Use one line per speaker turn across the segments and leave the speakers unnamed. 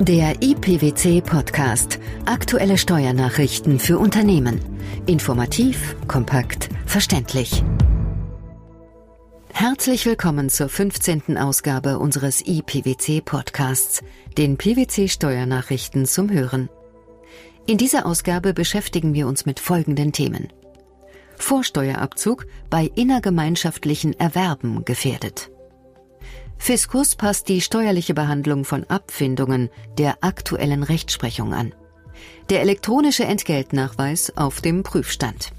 Der IPWC Podcast. Aktuelle Steuernachrichten für Unternehmen. Informativ, kompakt, verständlich. Herzlich willkommen zur 15. Ausgabe unseres IPWC Podcasts, den PWC Steuernachrichten zum Hören. In dieser Ausgabe beschäftigen wir uns mit folgenden Themen. Vorsteuerabzug bei innergemeinschaftlichen Erwerben gefährdet. Fiskus passt die steuerliche Behandlung von Abfindungen der aktuellen Rechtsprechung an. Der elektronische Entgeltnachweis auf dem Prüfstand.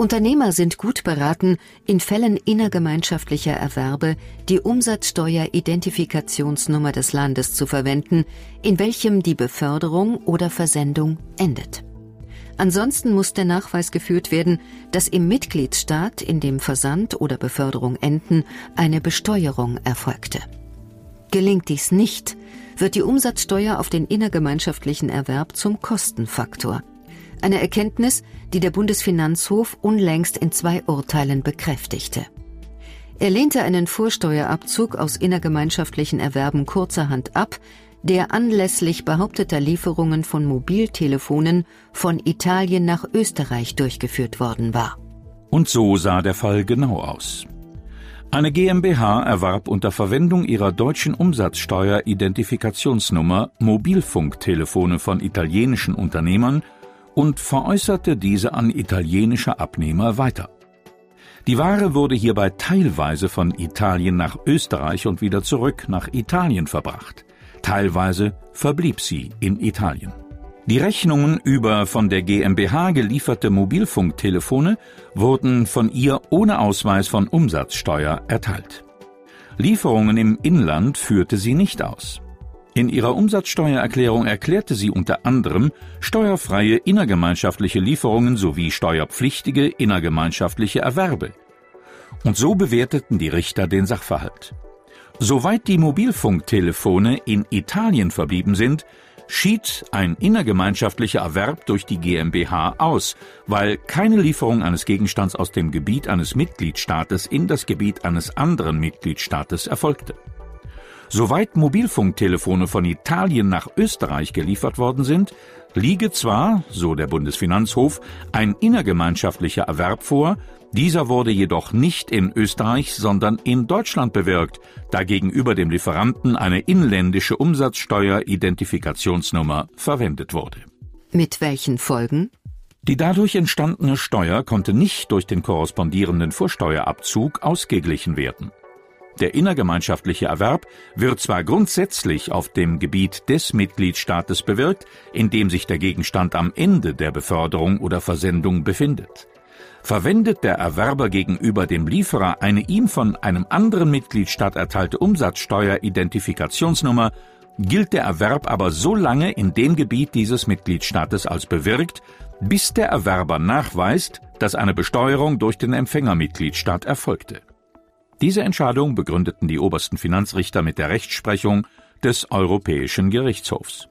Unternehmer sind gut beraten, in Fällen innergemeinschaftlicher Erwerbe die Umsatzsteuer-Identifikationsnummer des Landes zu verwenden, in welchem die Beförderung oder Versendung endet. Ansonsten muss der Nachweis geführt werden, dass im Mitgliedsstaat, in dem Versand oder Beförderung enden, eine Besteuerung erfolgte. Gelingt dies nicht, wird die Umsatzsteuer auf den innergemeinschaftlichen Erwerb zum Kostenfaktor. Eine Erkenntnis, die der Bundesfinanzhof unlängst in zwei Urteilen bekräftigte. Er lehnte einen Vorsteuerabzug aus innergemeinschaftlichen Erwerben kurzerhand ab, der anlässlich behaupteter Lieferungen von Mobiltelefonen von Italien nach Österreich durchgeführt worden war.
Und so sah der Fall genau aus. Eine GmbH erwarb unter Verwendung ihrer deutschen Umsatzsteuer-Identifikationsnummer Mobilfunktelefone von italienischen Unternehmern und veräußerte diese an italienische Abnehmer weiter. Die Ware wurde hierbei teilweise von Italien nach Österreich und wieder zurück nach Italien verbracht. Teilweise verblieb sie in Italien. Die Rechnungen über von der GmbH gelieferte Mobilfunktelefone wurden von ihr ohne Ausweis von Umsatzsteuer erteilt. Lieferungen im Inland führte sie nicht aus. In ihrer Umsatzsteuererklärung erklärte sie unter anderem steuerfreie innergemeinschaftliche Lieferungen sowie steuerpflichtige innergemeinschaftliche Erwerbe. Und so bewerteten die Richter den Sachverhalt. Soweit die Mobilfunktelefone in Italien verblieben sind, schied ein innergemeinschaftlicher Erwerb durch die GmbH aus, weil keine Lieferung eines Gegenstands aus dem Gebiet eines Mitgliedstaates in das Gebiet eines anderen Mitgliedstaates erfolgte. Soweit Mobilfunktelefone von Italien nach Österreich geliefert worden sind, liege zwar, so der Bundesfinanzhof, ein innergemeinschaftlicher Erwerb vor, dieser wurde jedoch nicht in Österreich, sondern in Deutschland bewirkt, da gegenüber dem Lieferanten eine inländische Umsatzsteuer-Identifikationsnummer verwendet wurde.
Mit welchen Folgen?
Die dadurch entstandene Steuer konnte nicht durch den korrespondierenden Vorsteuerabzug ausgeglichen werden. Der innergemeinschaftliche Erwerb wird zwar grundsätzlich auf dem Gebiet des Mitgliedstaates bewirkt, in dem sich der Gegenstand am Ende der Beförderung oder Versendung befindet. Verwendet der Erwerber gegenüber dem Lieferer eine ihm von einem anderen Mitgliedstaat erteilte Umsatzsteuer-Identifikationsnummer, gilt der Erwerb aber so lange in dem Gebiet dieses Mitgliedstaates als bewirkt, bis der Erwerber nachweist, dass eine Besteuerung durch den Empfängermitgliedstaat erfolgte. Diese Entscheidung begründeten die obersten Finanzrichter mit der Rechtsprechung des Europäischen Gerichtshofs.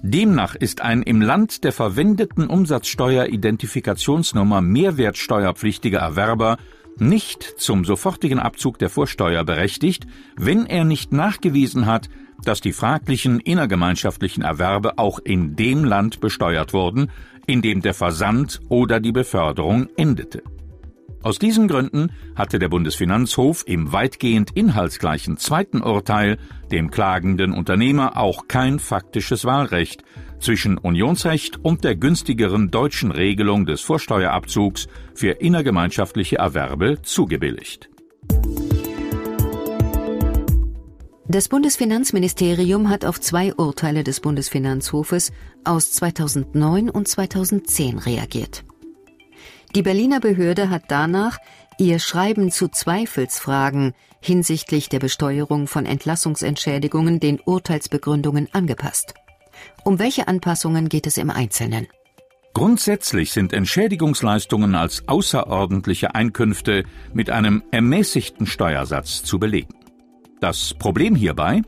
Demnach ist ein im Land der verwendeten Umsatzsteuer-Identifikationsnummer mehrwertsteuerpflichtiger Erwerber nicht zum sofortigen Abzug der Vorsteuer berechtigt, wenn er nicht nachgewiesen hat, dass die fraglichen innergemeinschaftlichen Erwerbe auch in dem Land besteuert wurden, in dem der Versand oder die Beförderung endete. Aus diesen Gründen hatte der Bundesfinanzhof im weitgehend inhaltsgleichen zweiten Urteil dem klagenden Unternehmer auch kein faktisches Wahlrecht zwischen Unionsrecht und der günstigeren deutschen Regelung des Vorsteuerabzugs für innergemeinschaftliche Erwerbe zugebilligt.
Das Bundesfinanzministerium hat auf zwei Urteile des Bundesfinanzhofes aus 2009 und 2010 reagiert. Die Berliner Behörde hat danach ihr Schreiben zu Zweifelsfragen hinsichtlich der Besteuerung von Entlassungsentschädigungen den Urteilsbegründungen angepasst. Um welche Anpassungen geht es im Einzelnen?
Grundsätzlich sind Entschädigungsleistungen als außerordentliche Einkünfte mit einem ermäßigten Steuersatz zu belegen. Das Problem hierbei?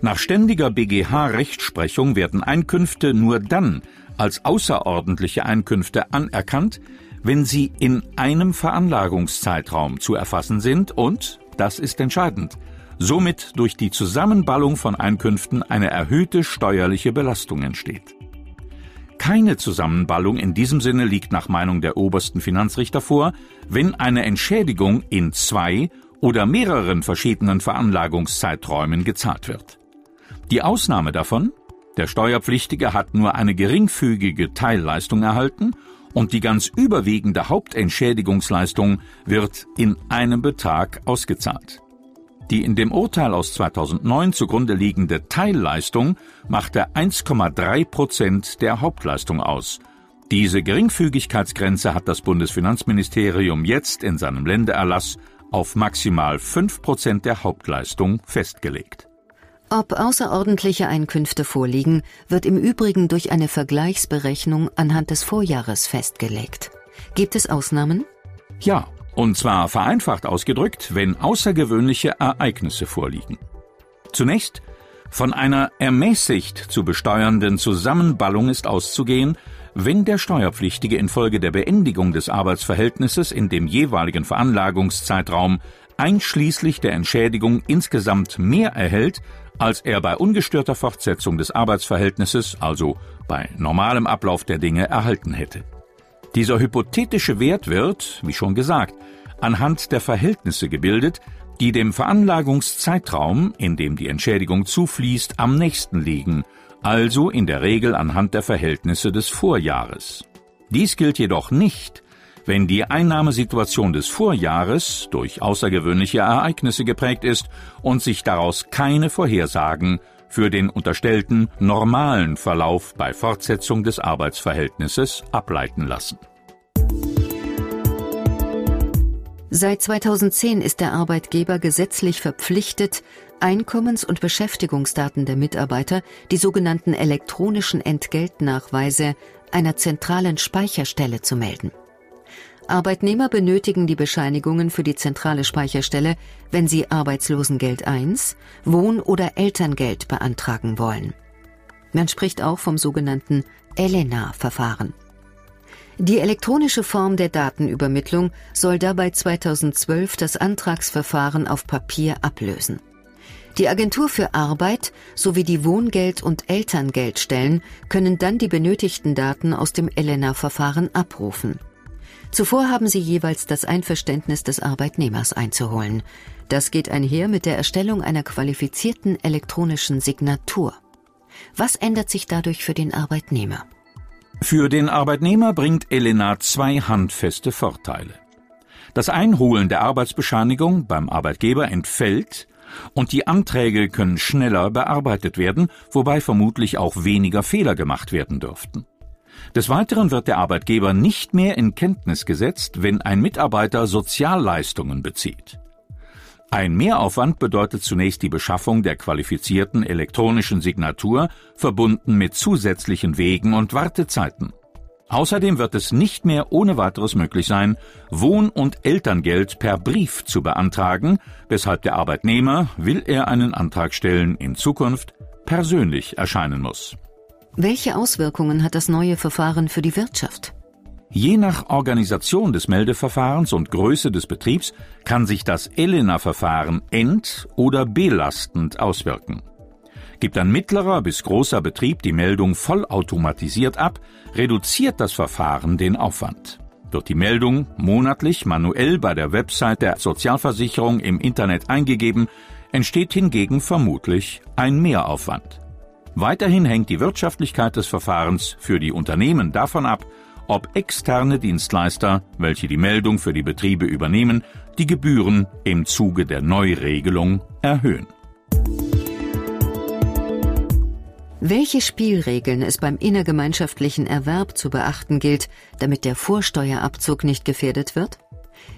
Nach ständiger BGH-Rechtsprechung werden Einkünfte nur dann als außerordentliche Einkünfte anerkannt, wenn sie in einem Veranlagungszeitraum zu erfassen sind und, das ist entscheidend, somit durch die Zusammenballung von Einkünften eine erhöhte steuerliche Belastung entsteht. Keine Zusammenballung in diesem Sinne liegt nach Meinung der obersten Finanzrichter vor, wenn eine Entschädigung in zwei oder mehreren verschiedenen Veranlagungszeiträumen gezahlt wird. Die Ausnahme davon der Steuerpflichtige hat nur eine geringfügige Teilleistung erhalten und die ganz überwiegende Hauptentschädigungsleistung wird in einem Betrag ausgezahlt. Die in dem Urteil aus 2009 zugrunde liegende Teilleistung machte 1,3 Prozent der Hauptleistung aus. Diese Geringfügigkeitsgrenze hat das Bundesfinanzministerium jetzt in seinem Ländererlass auf maximal 5 Prozent der Hauptleistung festgelegt.
Ob außerordentliche Einkünfte vorliegen, wird im Übrigen durch eine Vergleichsberechnung anhand des Vorjahres festgelegt. Gibt es Ausnahmen?
Ja, und zwar vereinfacht ausgedrückt, wenn außergewöhnliche Ereignisse vorliegen. Zunächst von einer ermäßigt zu besteuernden Zusammenballung ist auszugehen, wenn der Steuerpflichtige infolge der Beendigung des Arbeitsverhältnisses in dem jeweiligen Veranlagungszeitraum einschließlich der Entschädigung insgesamt mehr erhält, als er bei ungestörter Fortsetzung des Arbeitsverhältnisses, also bei normalem Ablauf der Dinge, erhalten hätte. Dieser hypothetische Wert wird, wie schon gesagt, anhand der Verhältnisse gebildet, die dem Veranlagungszeitraum, in dem die Entschädigung zufließt, am nächsten liegen, also in der Regel anhand der Verhältnisse des Vorjahres. Dies gilt jedoch nicht wenn die Einnahmesituation des Vorjahres durch außergewöhnliche Ereignisse geprägt ist und sich daraus keine Vorhersagen für den unterstellten normalen Verlauf bei Fortsetzung des Arbeitsverhältnisses ableiten lassen.
Seit 2010 ist der Arbeitgeber gesetzlich verpflichtet, Einkommens- und Beschäftigungsdaten der Mitarbeiter, die sogenannten elektronischen Entgeltnachweise, einer zentralen Speicherstelle zu melden. Arbeitnehmer benötigen die Bescheinigungen für die zentrale Speicherstelle, wenn sie Arbeitslosengeld 1, Wohn- oder Elterngeld beantragen wollen. Man spricht auch vom sogenannten Elena-Verfahren. Die elektronische Form der Datenübermittlung soll dabei 2012 das Antragsverfahren auf Papier ablösen. Die Agentur für Arbeit sowie die Wohngeld- und Elterngeldstellen können dann die benötigten Daten aus dem Elena-Verfahren abrufen. Zuvor haben sie jeweils das Einverständnis des Arbeitnehmers einzuholen. Das geht einher mit der Erstellung einer qualifizierten elektronischen Signatur. Was ändert sich dadurch für den Arbeitnehmer?
Für den Arbeitnehmer bringt Elena zwei handfeste Vorteile. Das Einholen der Arbeitsbescheinigung beim Arbeitgeber entfällt und die Anträge können schneller bearbeitet werden, wobei vermutlich auch weniger Fehler gemacht werden dürften. Des Weiteren wird der Arbeitgeber nicht mehr in Kenntnis gesetzt, wenn ein Mitarbeiter Sozialleistungen bezieht. Ein Mehraufwand bedeutet zunächst die Beschaffung der qualifizierten elektronischen Signatur, verbunden mit zusätzlichen Wegen und Wartezeiten. Außerdem wird es nicht mehr ohne weiteres möglich sein, Wohn- und Elterngeld per Brief zu beantragen, weshalb der Arbeitnehmer, will er einen Antrag stellen, in Zukunft persönlich erscheinen muss.
Welche Auswirkungen hat das neue Verfahren für die Wirtschaft?
Je nach Organisation des Meldeverfahrens und Größe des Betriebs kann sich das Elena-Verfahren ent- oder belastend auswirken. Gibt ein mittlerer bis großer Betrieb die Meldung vollautomatisiert ab, reduziert das Verfahren den Aufwand. Wird die Meldung monatlich manuell bei der Website der Sozialversicherung im Internet eingegeben, entsteht hingegen vermutlich ein Mehraufwand. Weiterhin hängt die Wirtschaftlichkeit des Verfahrens für die Unternehmen davon ab, ob externe Dienstleister, welche die Meldung für die Betriebe übernehmen, die Gebühren im Zuge der Neuregelung erhöhen.
Welche Spielregeln es beim innergemeinschaftlichen Erwerb zu beachten gilt, damit der Vorsteuerabzug nicht gefährdet wird?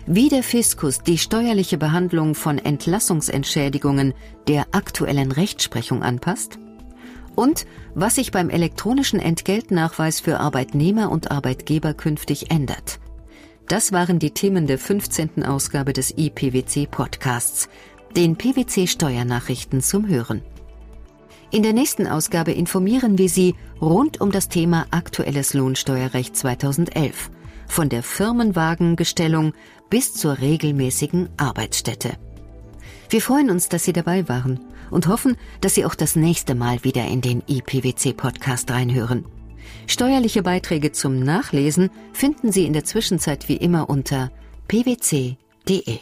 Wie der Fiskus die steuerliche Behandlung von Entlassungsentschädigungen der aktuellen Rechtsprechung anpasst? Und was sich beim elektronischen Entgeltnachweis für Arbeitnehmer und Arbeitgeber künftig ändert. Das waren die Themen der 15. Ausgabe des IPWC Podcasts, den PWC Steuernachrichten zum Hören. In der nächsten Ausgabe informieren wir Sie rund um das Thema aktuelles Lohnsteuerrecht 2011, von der Firmenwagengestellung bis zur regelmäßigen Arbeitsstätte. Wir freuen uns, dass Sie dabei waren und hoffen, dass Sie auch das nächste Mal wieder in den IPWC-Podcast reinhören. Steuerliche Beiträge zum Nachlesen finden Sie in der Zwischenzeit wie immer unter pwc.de.